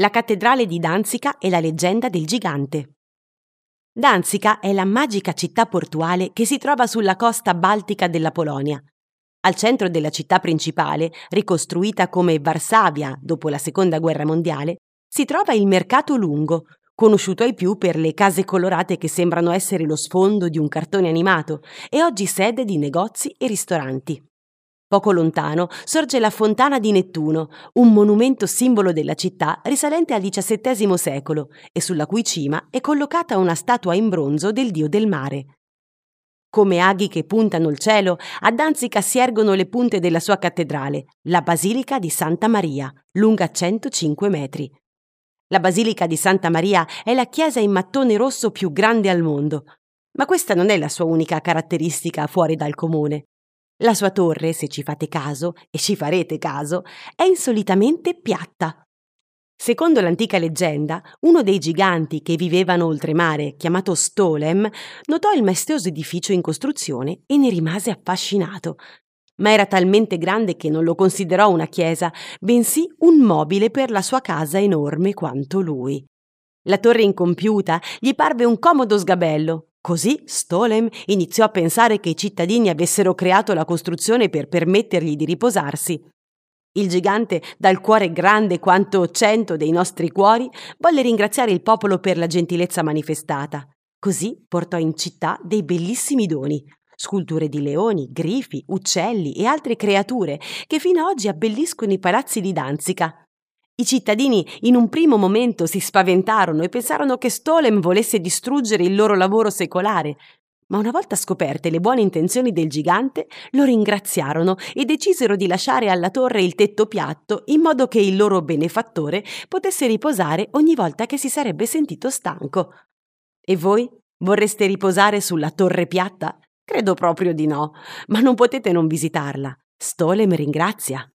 La cattedrale di Danzica e la leggenda del gigante. Danzica è la magica città portuale che si trova sulla costa baltica della Polonia. Al centro della città principale, ricostruita come Varsavia dopo la Seconda Guerra Mondiale, si trova il Mercato Lungo, conosciuto ai più per le case colorate che sembrano essere lo sfondo di un cartone animato e oggi sede di negozi e ristoranti. Poco lontano sorge la Fontana di Nettuno, un monumento simbolo della città risalente al XVII secolo e sulla cui cima è collocata una statua in bronzo del dio del mare. Come aghi che puntano il cielo, a Danzica si ergono le punte della sua cattedrale, la Basilica di Santa Maria, lunga 105 metri. La Basilica di Santa Maria è la chiesa in mattone rosso più grande al mondo, ma questa non è la sua unica caratteristica fuori dal comune. La sua torre, se ci fate caso, e ci farete caso, è insolitamente piatta. Secondo l'antica leggenda, uno dei giganti che vivevano oltremare, chiamato Stolem, notò il maestoso edificio in costruzione e ne rimase affascinato. Ma era talmente grande che non lo considerò una chiesa, bensì un mobile per la sua casa enorme quanto lui. La torre incompiuta gli parve un comodo sgabello, Così Stolem iniziò a pensare che i cittadini avessero creato la costruzione per permettergli di riposarsi. Il gigante, dal cuore grande quanto cento dei nostri cuori, volle ringraziare il popolo per la gentilezza manifestata. Così portò in città dei bellissimi doni, sculture di leoni, grifi, uccelli e altre creature che fino ad oggi abbelliscono i palazzi di Danzica. I cittadini in un primo momento si spaventarono e pensarono che Stolem volesse distruggere il loro lavoro secolare, ma una volta scoperte le buone intenzioni del gigante, lo ringraziarono e decisero di lasciare alla torre il tetto piatto in modo che il loro benefattore potesse riposare ogni volta che si sarebbe sentito stanco. E voi vorreste riposare sulla torre piatta? Credo proprio di no, ma non potete non visitarla. Stolem ringrazia.